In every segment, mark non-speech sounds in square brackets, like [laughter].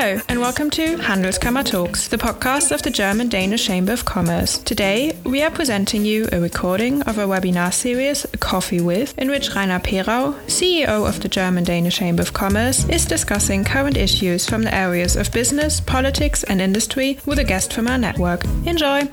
Hello, and welcome to Handelskammer Talks, the podcast of the German Danish Chamber of Commerce. Today, we are presenting you a recording of a webinar series, Coffee With, in which Rainer Perau, CEO of the German Danish Chamber of Commerce, is discussing current issues from the areas of business, politics, and industry with a guest from our network. Enjoy!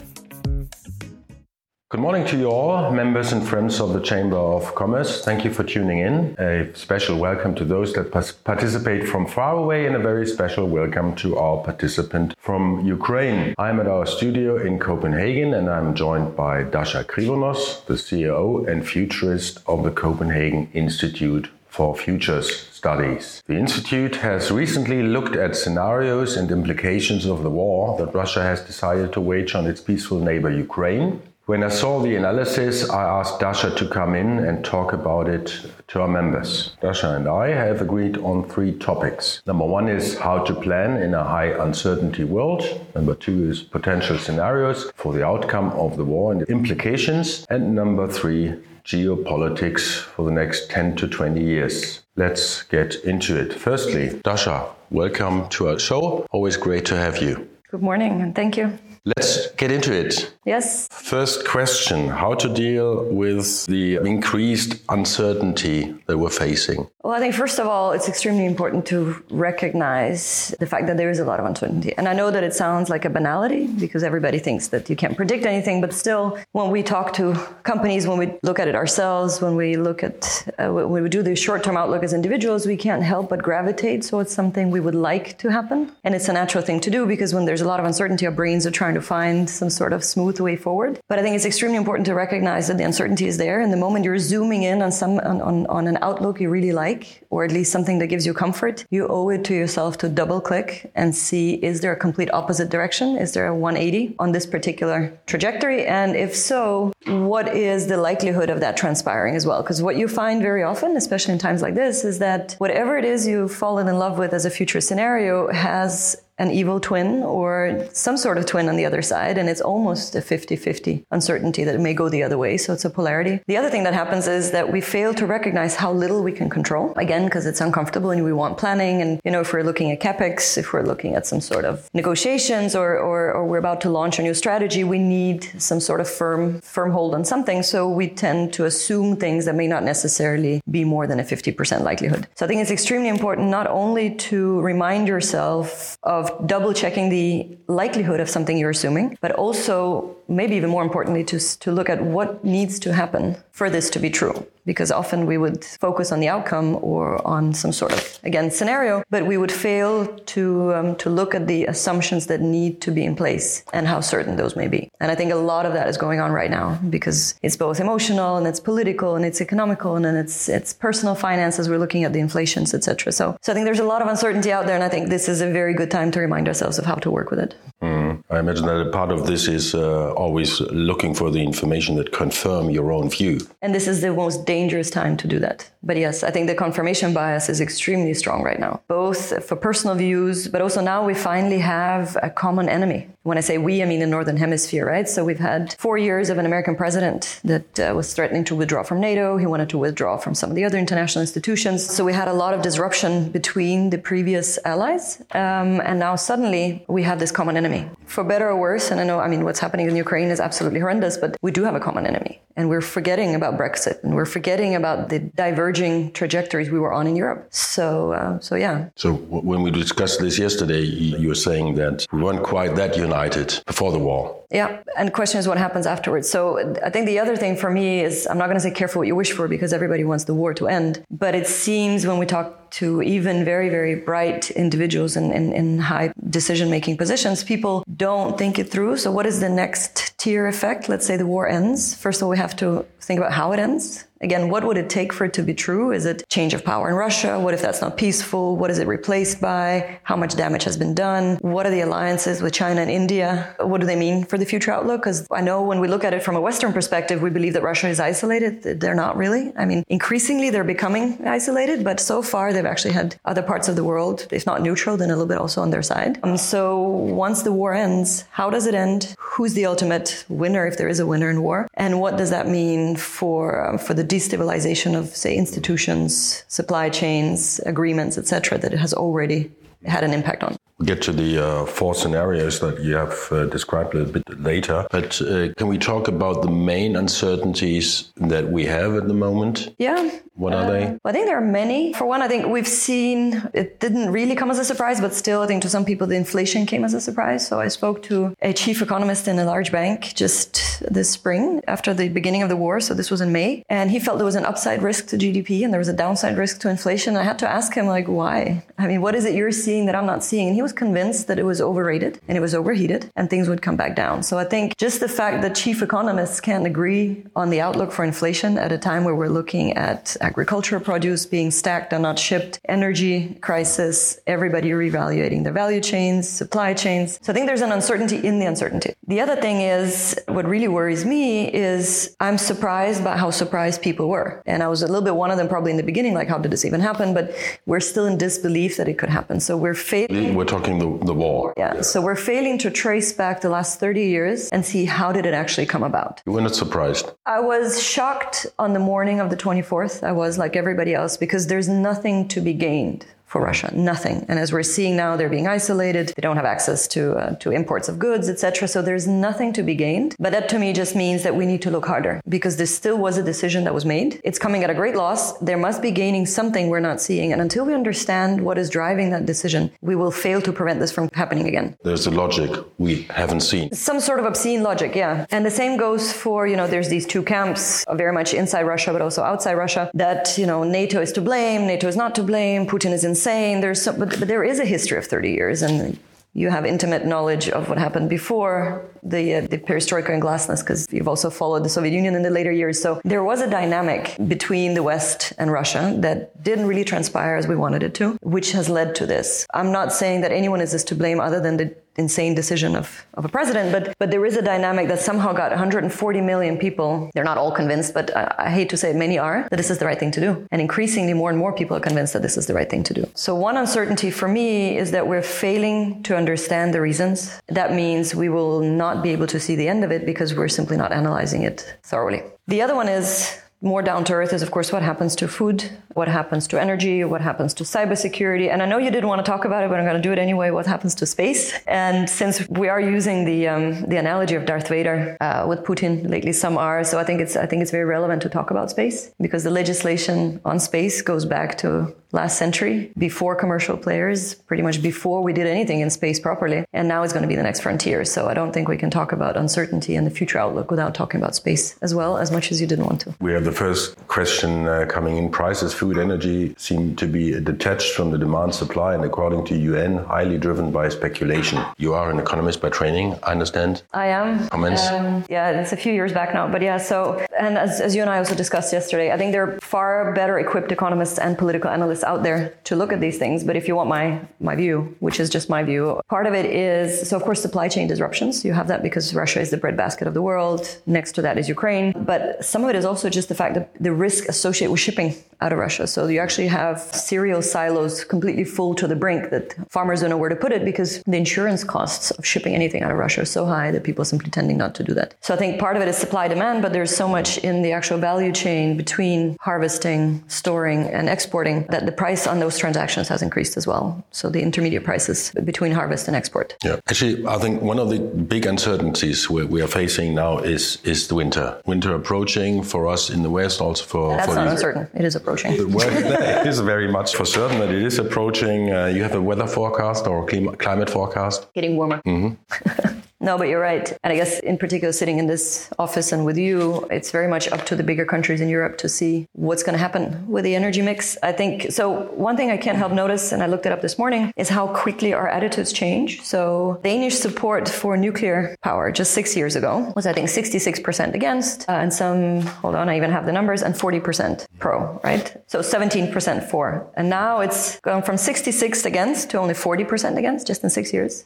Good morning to you all, members and friends of the Chamber of Commerce. Thank you for tuning in. A special welcome to those that participate from far away, and a very special welcome to our participant from Ukraine. I'm at our studio in Copenhagen, and I'm joined by Dasha Krivonos, the CEO and futurist of the Copenhagen Institute for Futures Studies. The Institute has recently looked at scenarios and implications of the war that Russia has decided to wage on its peaceful neighbor Ukraine when I saw the analysis, I asked Dasha to come in and talk about it to our members. Dasha and I have agreed on three topics. Number one is how to plan in a high uncertainty world. Number two is potential scenarios for the outcome of the war and the implications. And number three, geopolitics for the next 10 to 20 years. Let's get into it. Firstly, Dasha, welcome to our show. Always great to have you. Good morning and thank you. Let's get into it. Yes. First question How to deal with the increased uncertainty that we're facing? Well, I think first of all, it's extremely important to recognize the fact that there is a lot of uncertainty. And I know that it sounds like a banality because everybody thinks that you can't predict anything, but still, when we talk to companies, when we look at it ourselves, when we look at, uh, when we do the short term outlook as individuals, we can't help but gravitate. So it's something we would like to happen. And it's a natural thing to do because when there's a lot of uncertainty, our brains are trying to find some sort of smooth way forward. But I think it's extremely important to recognize that the uncertainty is there. And the moment you're zooming in on some on, on, on an outlook you really like, or at least something that gives you comfort, you owe it to yourself to double click and see is there a complete opposite direction? Is there a 180 on this particular trajectory? And if so, what is the likelihood of that transpiring as well? Because what you find very often, especially in times like this, is that whatever it is you've fallen in love with as a future scenario has an evil twin or some sort of twin on the other side. And it's almost a 50 50 uncertainty that it may go the other way. So it's a polarity. The other thing that happens is that we fail to recognize how little we can control. Again, because it's uncomfortable and we want planning. And, you know, if we're looking at capex, if we're looking at some sort of negotiations or, or, or we're about to launch a new strategy, we need some sort of firm, firm hold on something. So we tend to assume things that may not necessarily be more than a 50% likelihood. So I think it's extremely important not only to remind yourself of of double checking the likelihood of something you're assuming, but also maybe even more importantly to, to look at what needs to happen for this to be true. Because often we would focus on the outcome or on some sort of again scenario but we would fail to um, to look at the assumptions that need to be in place and how certain those may be. And i think a lot of that is going on right now because it's both emotional and it's political and it's economical and then it's it's personal finances. We're looking at the inflations etc so so i think there's a lot of uncertainty out there and i think this is a very good time to remind ourselves of how to work with it. Mm. I imagine that a part of this is uh, always looking for the information that confirm your own view and this is the most dangerous time to do that. But yes, I think the confirmation bias is extremely strong right now, both for personal views, but also now we finally have a common enemy. When I say we, I mean the Northern Hemisphere, right? So we've had four years of an American president that uh, was threatening to withdraw from NATO. He wanted to withdraw from some of the other international institutions. So we had a lot of disruption between the previous allies. Um, and now suddenly we have this common enemy. For better or worse, and I know, I mean, what's happening in Ukraine is absolutely horrendous, but we do have a common enemy. And we're forgetting about Brexit and we're forgetting about the diverging trajectories we were on in Europe. So, uh, so yeah. So when we discussed this yesterday, you were saying that we weren't quite that united united before the war. Yeah, and the question is what happens afterwards. So I think the other thing for me is I'm not going to say careful what you wish for because everybody wants the war to end. But it seems when we talk to even very, very bright individuals in, in, in high decision making positions, people don't think it through. So what is the next tier effect? Let's say the war ends. First of all, we have to think about how it ends. Again, what would it take for it to be true? Is it change of power in Russia? What if that's not peaceful? What is it replaced by? How much damage has been done? What are the alliances with China and India? What do they mean for the future outlook? Because I know when we look at it from a Western perspective, we believe that Russia is isolated. They're not really. I mean, increasingly they're becoming isolated, but so far they've actually had other parts of the world, if not neutral, then a little bit also on their side. Um, so once the war ends, how does it end? Who's the ultimate winner if there is a winner in war? And what does that mean for um, for the destabilization of, say, institutions, supply chains, agreements, etc., that it has already had an impact on. We'll get to the uh, four scenarios that you have uh, described a little bit later. But uh, can we talk about the main uncertainties that we have at the moment? Yeah. What are they? Uh, I think there are many. For one, I think we've seen it didn't really come as a surprise, but still, I think to some people the inflation came as a surprise. So I spoke to a chief economist in a large bank just this spring after the beginning of the war. So this was in May, and he felt there was an upside risk to GDP and there was a downside risk to inflation. I had to ask him like, why? I mean, what is it you're seeing that I'm not seeing? And he was convinced that it was overrated and it was overheated and things would come back down. So I think just the fact that chief economists can't agree on the outlook for inflation at a time where we're looking at agricultural produce being stacked and not shipped, energy crisis, everybody reevaluating their value chains, supply chains. So I think there's an uncertainty in the uncertainty. The other thing is what really worries me is I'm surprised by how surprised people were. And I was a little bit one of them probably in the beginning, like, how did this even happen? But we're still in disbelief that it could happen. So we're failing. We're talking the, the war. Yeah. So we're failing to trace back the last 30 years and see how did it actually come about. You were not surprised. I was shocked on the morning of the 24th. I was like everybody else because there's nothing to be gained for Russia, nothing. And as we're seeing now, they're being isolated. They don't have access to uh, to imports of goods, etc. So there's nothing to be gained. But that to me just means that we need to look harder because this still was a decision that was made. It's coming at a great loss. There must be gaining something we're not seeing. And until we understand what is driving that decision, we will fail to prevent this from happening again. There's a logic we haven't seen. Some sort of obscene logic, yeah. And the same goes for, you know, there's these two camps, very much inside Russia, but also outside Russia, that, you know, NATO is to blame, NATO is not to blame, Putin is insane. Saying there's some, but, but there is a history of 30 years, and you have intimate knowledge of what happened before the, uh, the perestroika and glasnost because you've also followed the Soviet Union in the later years. So there was a dynamic between the West and Russia that didn't really transpire as we wanted it to, which has led to this. I'm not saying that anyone is to blame other than the insane decision of, of a president, but but there is a dynamic that somehow got 140 million people. They're not all convinced, but I, I, hate to say it, many are that this is the right thing to do, and increasingly more and more people are convinced that this is the right thing to do. So one uncertainty for me is that we're failing to understand the reasons. That means we will not be able to see the end of it because we're simply not analyzing it thoroughly. The other one is more down to earth is, of course, what happens to food, what happens to energy, what happens to cybersecurity. And I know you didn't want to talk about it, but I'm going to do it anyway. What happens to space? And since we are using the um, the analogy of Darth Vader uh, with Putin lately, some are. So I think it's I think it's very relevant to talk about space because the legislation on space goes back to last century, before commercial players, pretty much before we did anything in space properly. And now it's going to be the next frontier. So I don't think we can talk about uncertainty and the future outlook without talking about space as well, as much as you didn't want to. We have the first question uh, coming in. Prices, food, energy seem to be detached from the demand supply and according to UN, highly driven by speculation. You are an economist by training, I understand. I am. Comments? Um, yeah, it's a few years back now. But yeah, so, and as, as you and I also discussed yesterday, I think there are far better equipped economists and political analysts out there to look at these things. But if you want my my view, which is just my view, part of it is so of course supply chain disruptions. You have that because Russia is the breadbasket of the world. Next to that is Ukraine. But some of it is also just the fact that the risk associated with shipping out of Russia. So you actually have cereal silos completely full to the brink that farmers don't know where to put it because the insurance costs of shipping anything out of Russia are so high that people are simply tending not to do that. So I think part of it is supply demand, but there's so much in the actual value chain between harvesting, storing, and exporting that the price on those transactions has increased as well. So the intermediate prices between harvest and export. Yeah, actually, I think one of the big uncertainties we, we are facing now is is the winter. Winter approaching for us in the West, also for That's for not the, uncertain. It is approaching. Well, [laughs] it is very much for certain that it is approaching. Uh, you have a weather forecast or clim- climate forecast. Getting warmer. [laughs] No, but you're right. And I guess in particular, sitting in this office and with you, it's very much up to the bigger countries in Europe to see what's going to happen with the energy mix. I think so. One thing I can't help notice, and I looked it up this morning, is how quickly our attitudes change. So Danish support for nuclear power just six years ago was, I think, 66% against, uh, and some, hold on, I even have the numbers, and 40% pro, right? So 17% for. And now it's gone from 66 against to only 40% against just in six years.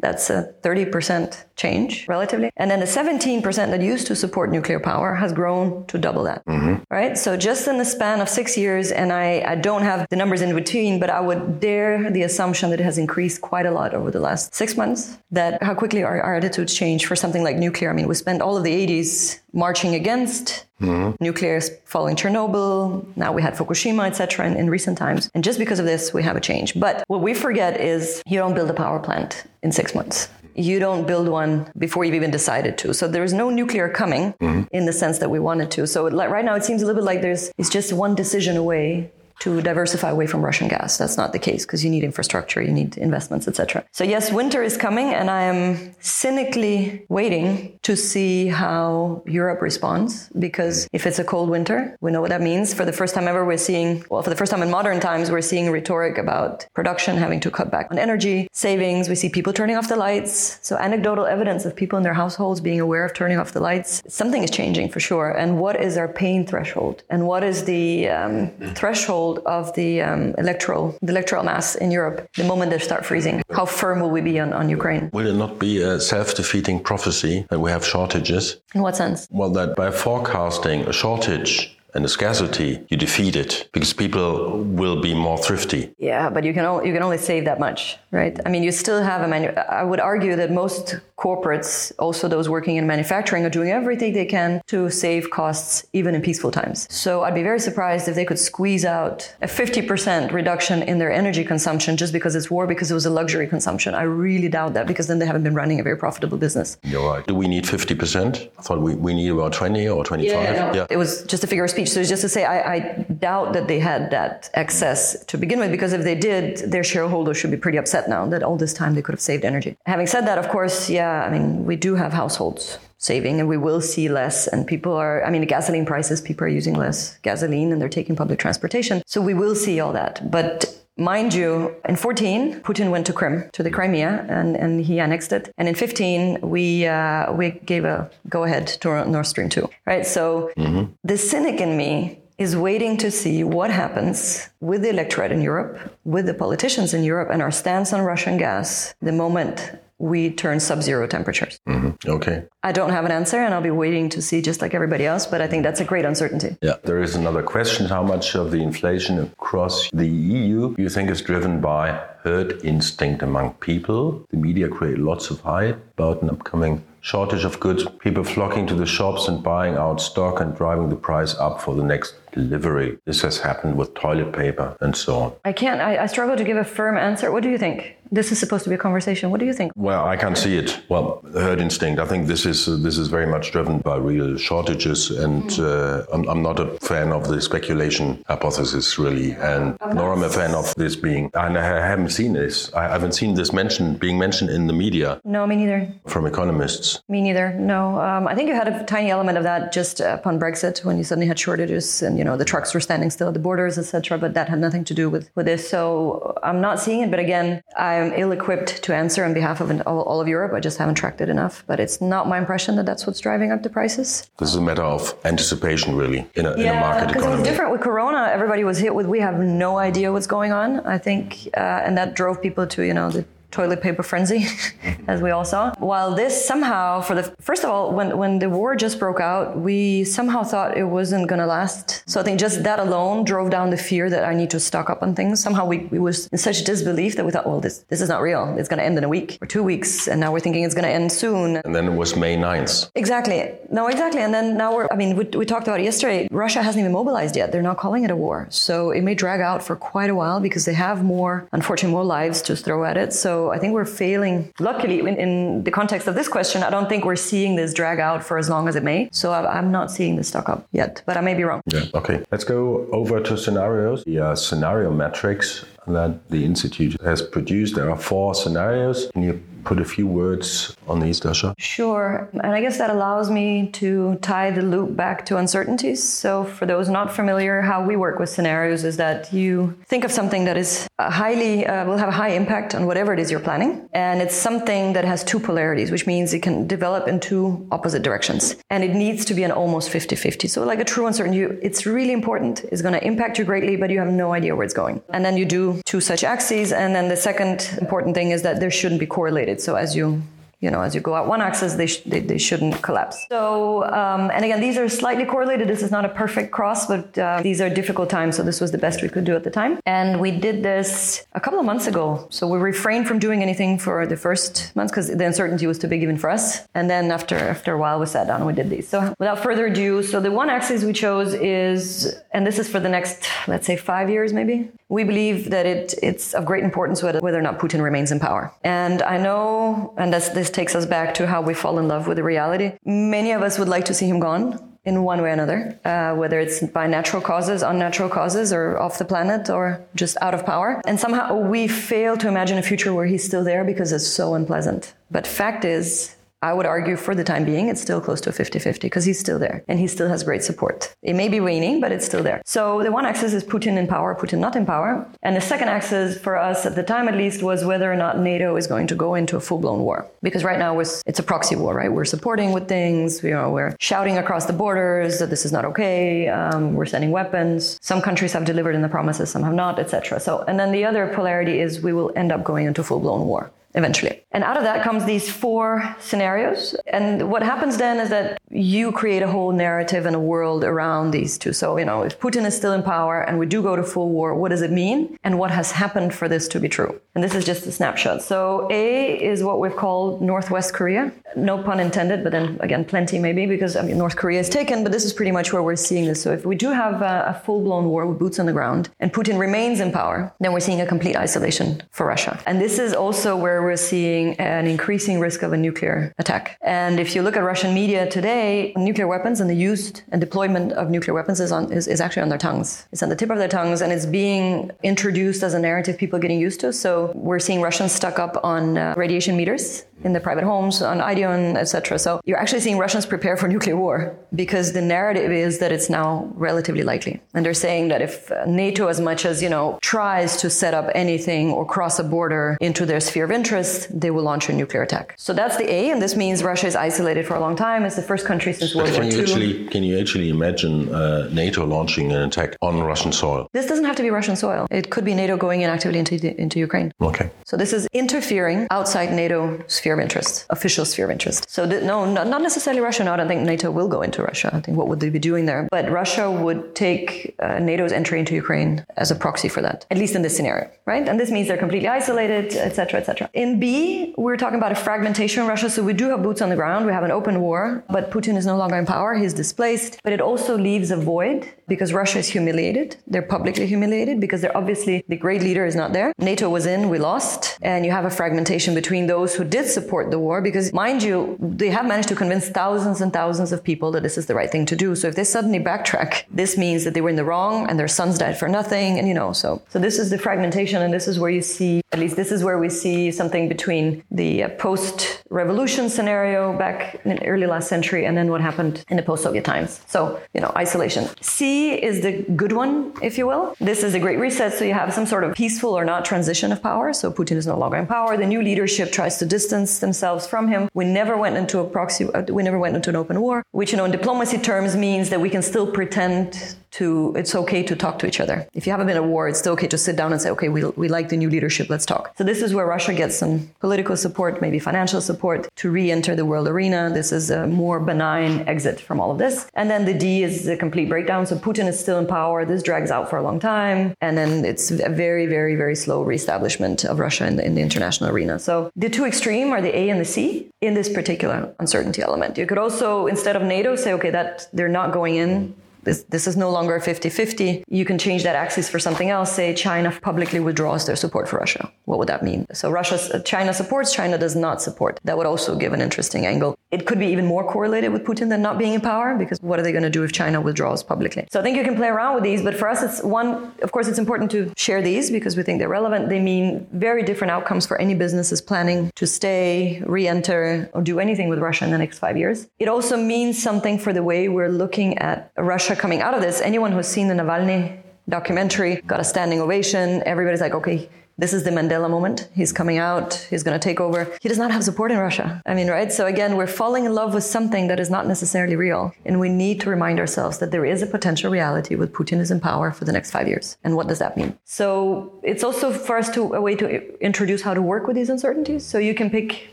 That's a 30% 10% change relatively. And then the 17% that used to support nuclear power has grown to double that. Mm-hmm. Right? So just in the span of six years, and I, I don't have the numbers in between, but I would dare the assumption that it has increased quite a lot over the last six months, that how quickly our, our attitudes change for something like nuclear. I mean, we spent all of the 80s marching against mm-hmm. nuclear following Chernobyl. Now we had Fukushima, etc. In, in recent times. And just because of this, we have a change. But what we forget is you don't build a power plant in six months you don't build one before you've even decided to. So there is no nuclear coming mm-hmm. in the sense that we wanted to. So right now it seems a little bit like there's it's just one decision away to diversify away from Russian gas. That's not the case because you need infrastructure, you need investments, etc. So yes, winter is coming, and I am cynically waiting to see how Europe responds. Because if it's a cold winter, we know what that means. For the first time ever, we're seeing well, for the first time in modern times, we're seeing rhetoric about production having to cut back on energy savings. We see people turning off the lights. So anecdotal evidence of people in their households being aware of turning off the lights. Something is changing for sure. And what is our pain threshold? And what is the um, threshold? of the um, electoral the electoral mass in Europe the moment they start freezing? How firm will we be on, on Ukraine? Will it not be a self-defeating prophecy that we have shortages? In what sense? Well, that by forecasting a shortage and the scarcity, you defeat it because people will be more thrifty. Yeah, but you can only, you can only save that much, right? I mean, you still have a manu- I would argue that most corporates, also those working in manufacturing, are doing everything they can to save costs even in peaceful times. So I'd be very surprised if they could squeeze out a 50% reduction in their energy consumption just because it's war, because it was a luxury consumption. I really doubt that because then they haven't been running a very profitable business. You're right. Do we need 50%? I thought we, we need about 20 or 25. Yeah, no, yeah. It was just a figure of speech. So just to say, I, I, doubt that they had that excess to begin with, because if they did, their shareholders should be pretty upset now that all this time they could have saved energy. Having said that, of course, yeah, I mean, we do have households saving and we will see less and people are i mean the gasoline prices people are using less gasoline and they're taking public transportation. So we will see all that. But Mind you, in 14, Putin went to Crimea, to the Crimea, and, and he annexed it. And in 15, we uh, we gave a go ahead to Nord Stream 2. Right? So mm-hmm. the cynic in me is waiting to see what happens with the electorate in Europe, with the politicians in Europe, and our stance on Russian gas the moment we turn sub-zero temperatures. Mm-hmm. Okay. I don't have an answer, and I'll be waiting to see, just like everybody else. But I think that's a great uncertainty. Yeah. There is another question: How much of the inflation across the EU you think is driven by herd instinct among people? The media create lots of hype about an upcoming shortage of goods, people flocking to the shops and buying out stock and driving the price up for the next delivery. This has happened with toilet paper and so on. I can't, I, I struggle to give a firm answer. What do you think? This is supposed to be a conversation. What do you think? Well, I can't see it. Well, herd instinct. I think this is uh, this is very much driven by real shortages, and mm. uh, I'm, I'm, not a fan of the speculation hypothesis really, and nor am I a fan of this being. And I haven't seen this. I haven't seen this mentioned being mentioned in the media. No, me neither. From economists. Me neither. No, um, I think you had a tiny element of that just upon Brexit when you suddenly had shortages, and you know the trucks were standing still at the borders, etc. But that had nothing to do with with this. So I'm not seeing it. But again, I'm ill equipped to answer on behalf of all, all, of Europe. I just haven't tracked it enough. But it's not my impression that that's what's driving up the prices. This is a matter of anticipation, really, in a, yeah, in a market because it was different with Corona. Everybody was hit with, we have no idea what's going on. I think, uh, and that drove people to, you know, the toilet paper frenzy, [laughs] as we all saw. While this somehow, for the first of all, when when the war just broke out, we somehow thought it wasn't going to last. So I think just that alone drove down the fear that I need to stock up on things. Somehow we, we was in such disbelief that we thought, well, this this is not real. It's going to end in a week or two weeks, and now we're thinking it's going to end soon. And then it was May 9th. Exactly. No, exactly. And then now we're. I mean, we, we talked about it yesterday. Russia hasn't even mobilized yet. They're not calling it a war, so it may drag out for quite a while because they have more, unfortunately, more lives to throw at it. So I think we're failing. Luckily, in, in, the context of this question, I don't think we're seeing this drag out for as long as it may. So I'm not seeing the stock up yet, but I may be wrong. Yeah. Okay. Let's go over to scenarios. The uh, scenario metrics that the Institute has produced. There are four scenarios. Can you put a few words on these, Dasha? Sure. And I guess that allows me to tie the loop back to uncertainties. So, for those not familiar, how we work with scenarios is that you think of something that is highly, uh, will have a high impact on whatever it is you're planning. And it's something that has two polarities, which means it can develop in two opposite directions. And it needs to be an almost 50 50. So, like a true uncertainty, it's really important, it's going to impact you greatly, but you have no idea where it's going. And then you do two such axes. And then the second important thing is that there shouldn't be correlated. So as you you know, as you go out one axis, they, sh- they, they, shouldn't collapse. So, um, and again, these are slightly correlated. This is not a perfect cross, but uh, these are difficult times. So this was the best we could do at the time. And we did this a couple of months ago. So we refrained from doing anything for the first months because the uncertainty was too big even for us. And then after after a while, we sat down and we did these. So without further ado, so the one axis we chose is, and this is for the next, let's say, five years maybe. We believe that it, it's of great importance whether, whether or not Putin remains in power. And I know, and this, this takes us back to how we fall in love with the reality. Many of us would like to see him gone in one way or another, uh, whether it's by natural causes, unnatural causes, or off the planet, or just out of power. And somehow we fail to imagine a future where he's still there because it's so unpleasant. But fact is, I would argue for the time being, it's still close to a 50 50 because he's still there and he still has great support. It may be waning, but it's still there. So the one axis is Putin in power, Putin not in power. And the second axis for us at the time at least was whether or not NATO is going to go into a full blown war. Because right now it's a proxy war, right? We're supporting with things, you know, we're shouting across the borders that this is not okay, um, we're sending weapons. Some countries have delivered in the promises, some have not, etc. So, and then the other polarity is we will end up going into full blown war eventually. And out of that comes these four scenarios. And what happens then is that you create a whole narrative and a world around these two. So, you know, if Putin is still in power and we do go to full war, what does it mean? And what has happened for this to be true? And this is just a snapshot. So, A is what we've called Northwest Korea. No pun intended, but then again, plenty maybe, because I mean, North Korea is taken, but this is pretty much where we're seeing this. So, if we do have a, a full blown war with boots on the ground and Putin remains in power, then we're seeing a complete isolation for Russia. And this is also where we're seeing an increasing risk of a nuclear attack. And if you look at Russian media today, nuclear weapons and the use and deployment of nuclear weapons is, on, is, is actually on their tongues. It's on the tip of their tongues and it's being introduced as a narrative people are getting used to. So we're seeing Russians stuck up on uh, radiation meters in the private homes, on IDEON, etc. So you're actually seeing Russians prepare for [laughs] nuclear war because the narrative is that it's now relatively likely. And they're saying that if uh, NATO, as much as, you know, tries to set up anything or cross a border into their sphere of interest, they will launch a nuclear attack. So that's the A, and this means Russia is isolated for a long time. It's the first country since World can War you II. Actually, can you actually imagine uh, NATO launching an attack on Russian soil? This doesn't have to be Russian soil. It could be NATO going in actively into, into Ukraine. Okay. So this is interfering outside NATO sphere of interest, official sphere of interest. So th- no, not, not necessarily Russia. No, I don't think NATO will go into Russia. I think what would they be doing there? But Russia would take uh, NATO's entry into Ukraine as a proxy for that, at least in this scenario, right? And this means they're completely isolated, etc., etc. In B, we're talking about a fragmentation in Russia. So we do have boots on the ground. We have an open war, but Putin is no longer in power. He's displaced. But it also leaves a void because Russia is humiliated. They're publicly humiliated because they're obviously the great leader is not there. NATO was in, we lost, and you have a fragmentation between those who did support the war because, mind you, they have managed to convince thousands and thousands of people that this is the right thing to do. So if they suddenly backtrack, this means that they were in the wrong and their sons died for nothing, and you know, so so this is the fragmentation, and this is where you see, at least this is where we see something between the uh, post-revolution scenario back in early last century and then what happened in the post-Soviet times. So you know, isolation. C is the good one, if you will. This is a great reset, so you have some sort of peaceful or not transition of power. So Putin is no longer in power. The new leadership tries to distance themselves from him. We never went into a proxy. Uh, we never went into an open war, which you know in diplomacy terms means that we can still pretend to it's okay to talk to each other. If you haven't been at war, it's still okay to sit down and say, okay, we, we like the new leadership, let's talk. So this is where Russia gets some political support, maybe financial support to re-enter the world arena. This is a more benign exit from all of this. And then the D is a complete breakdown. So Putin is still in power. This drags out for a long time. And then it's a very, very, very slow reestablishment of Russia in the, in the international arena. So the two extreme are the A and the C in this particular uncertainty element. You could also, instead of NATO, say, okay, that they're not going in this, this is no longer 50 50. You can change that axis for something else. Say China publicly withdraws their support for Russia. What would that mean? So Russia, uh, China supports, China does not support. That would also give an interesting angle. It could be even more correlated with Putin than not being in power because what are they going to do if China withdraws publicly? So I think you can play around with these, but for us, it's one, of course, it's important to share these because we think they're relevant. They mean very different outcomes for any businesses planning to stay, re enter, or do anything with Russia in the next five years. It also means something for the way we're looking at Russia coming out of this. Anyone who's seen the Navalny documentary got a standing ovation. Everybody's like, okay, this is the Mandela moment. He's coming out. He's going to take over. He does not have support in Russia. I mean, right? So again, we're falling in love with something that is not necessarily real. And we need to remind ourselves that there is a potential reality with Putin is in power for the next five years. And what does that mean? So it's also for us to a way to introduce how to work with these uncertainties. So you can pick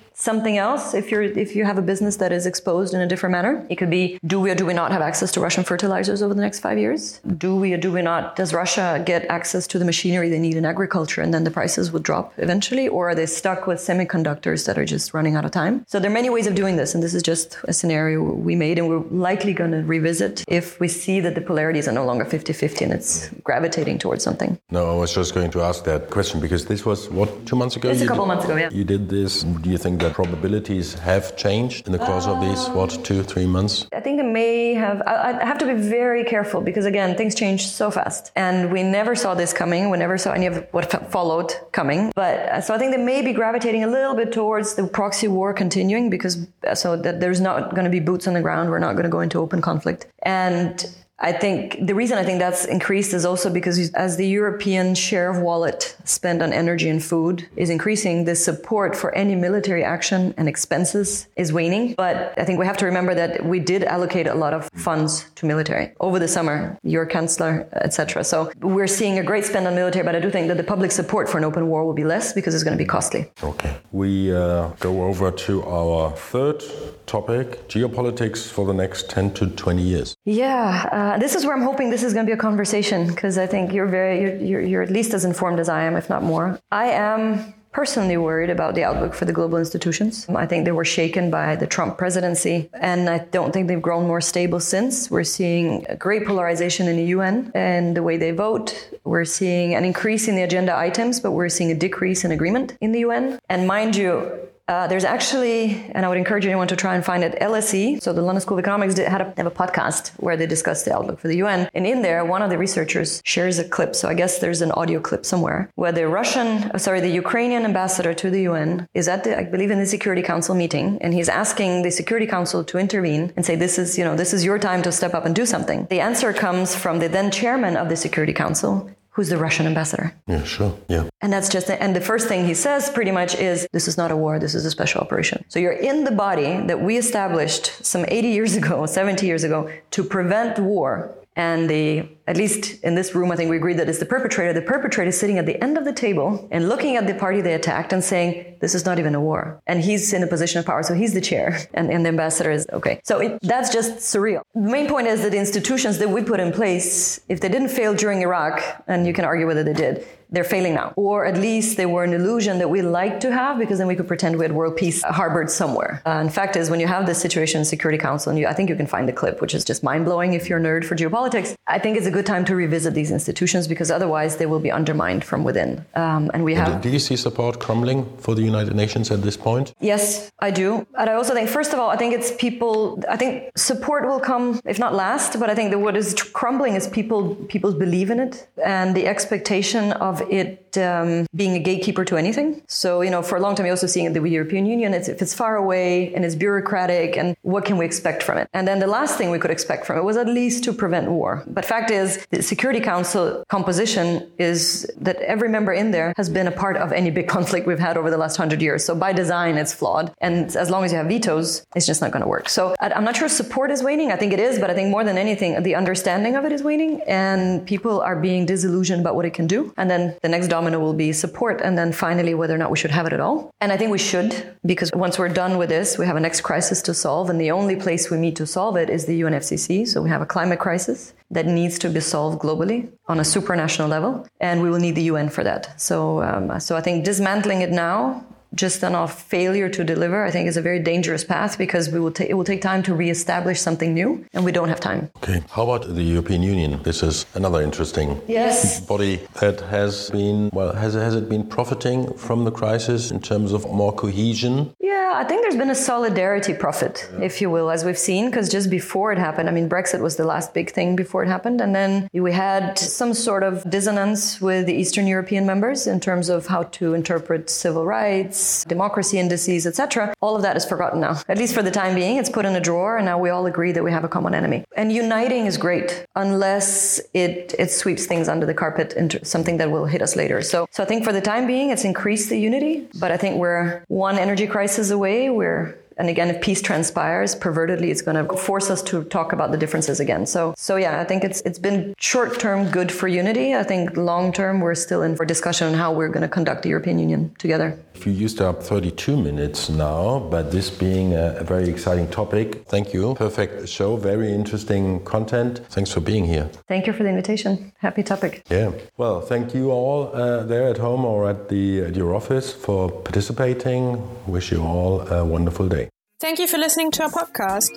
something else if you're if you have a business that is exposed in a different manner. It could be do we or do we not have access to Russian fertilizers over the next five years? Do we or do we not? Does Russia get access to the machinery they need in agriculture and then the prices would drop eventually? Or are they stuck with semiconductors that are just running out of time? So there are many ways of doing this, and this is just a scenario we made and we're likely going to revisit if we see that the polarities are no longer 50-50 and it's gravitating towards something. No, I was just going to ask that question because this was what two months ago. It's a couple did, months ago, yeah. You did this. Do you think that probabilities have changed in the course of these what two three months? I think it may have. I, I have to be very careful because again, things change so fast, and we never saw this coming. We never saw any of what followed coming. But uh, so I think they may be gravitating a little bit towards the proxy war continuing because uh, so that there's not going to be boots on the ground. We're not going to go into open conflict, and I think the reason I think that's increased is also because as the European share of wallet spent on energy and food is increasing, the support for any military action and expenses is waning. But I think we have to remember that we did allocate a lot of funds to military over the summer, your chancellor, etc. So we're seeing a great spend on military, but I do think that the public support for an open war will be less because it's going to be costly. Okay. We uh, go over to our third topic geopolitics for the next 10 to 20 years. Yeah. Uh, uh, this is where I'm hoping this is going to be a conversation because I think you're very you're, you're, you're at least as informed as I am, if not more. I am personally worried about the outlook for the global institutions. I think they were shaken by the Trump presidency, and I don't think they've grown more stable since. We're seeing a great polarization in the UN and the way they vote. We're seeing an increase in the agenda items, but we're seeing a decrease in agreement in the UN. And mind you, uh, there's actually, and I would encourage anyone to try and find it, LSE. So the London School of Economics did, had a, have a podcast where they discussed the outlook for the UN. And in there, one of the researchers shares a clip. So I guess there's an audio clip somewhere where the Russian, uh, sorry, the Ukrainian ambassador to the UN is at the, I believe, in the Security Council meeting, and he's asking the Security Council to intervene and say, this is, you know, this is your time to step up and do something. The answer comes from the then chairman of the Security Council, who's the Russian ambassador. Yeah, sure. Yeah. And that's just, and the first thing he says pretty much is this is not a war, this is a special operation. So you're in the body that we established some 80 years [laughs] ago, 70 years ago, to prevent war and the at least in this room i think we agreed that it's the perpetrator the perpetrator is sitting at the end of the table and looking at the party they attacked and saying this is not even a war and he's in a position of power so he's the chair [laughs] and, and the ambassador is okay so it, that's just surreal the main point is that the institutions that we put in place if they didn't fail during iraq and you can argue whether they did they're failing now. Or at least they were an illusion that we like to have because then we could pretend we had world peace harbored somewhere. Uh, and fact is, when you have this situation in Security Council, and you, I think you can find the clip, which is just mind blowing if you're a nerd for geopolitics, I think it's a good time to revisit these institutions because otherwise they will be undermined from within. Um, and we have. Do you see support crumbling for the United Nations at this point? Yes, I do. And I also think, first of all, I think it's people, I think support will come, if not last, but I think that what is crumbling is people, people's belief in it and the expectation of it um, being a gatekeeper to anything. So, you know, for a long time, you're also seeing it with the European Union, it's, if it's far away and it's bureaucratic, and what can we expect from it? And then the last thing we could expect from it was at least to prevent war. But fact is, the Security Council composition is that every member in there has been a part of any big [laughs] conflict we've had over the last hundred years. So by design, it's flawed. And as long as you have vetoes, it's just not going to work. So I'm not sure support is waning. I think it is, but I think more than anything, the understanding of it is waning and people are being disillusioned about what it can do. And then the next domino will be support, and then finally whether or not we should have it at all. And I think we should, because once we're done with this, we have a next crisis to solve, and the only place we meet to solve it is the UNFCCC. So we have a climate crisis that needs to be solved globally on a supranational level, and we will need the UN for that. So, um, so I think dismantling it now just on our failure to deliver, I think is a very dangerous path because we will ta- it will take time to reestablish something new, and we don't have time. Okay. How about the European Union? This is another interesting yes. body that has been well. Has has it been profiting from the crisis in terms of more cohesion? Yeah, I think there's been a solidarity profit, yeah. if you will, as we've seen, because just before it happened, I mean, Brexit was the last big thing before it happened, and then we had some sort of dissonance with the Eastern European members in terms of how to interpret civil rights democracy indices, etc. All of that is forgotten now. At least for the time being, it's put in a drawer, and now we all agree that we have a common enemy. And uniting is great, unless it it sweeps things under the carpet into something that will hit us later. So, so I think for the time being, it's increased the unity. But I think we're one energy crisis away. We're And again, if peace transpires, pervertedly, it's going to force us to talk about the differences again. So, so yeah, I think it's it's been short term good for unity. I think long term we're still in for discussion on how we're going to conduct the European Union together. If you used up 32 minutes now, but this being a, a very exciting topic, thank you. Perfect show, very interesting content. Thanks for being here. Thank you for the invitation. Happy topic. Yeah. Well, thank you all uh, there at home or at the at your office for participating. Wish you all a wonderful day. Thank you for listening to our podcast.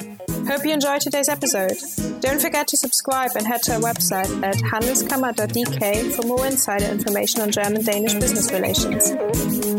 Hope you enjoyed today's episode. Don't forget to subscribe and head to our website at handelskammer.dk for more insider information on German Danish business relations.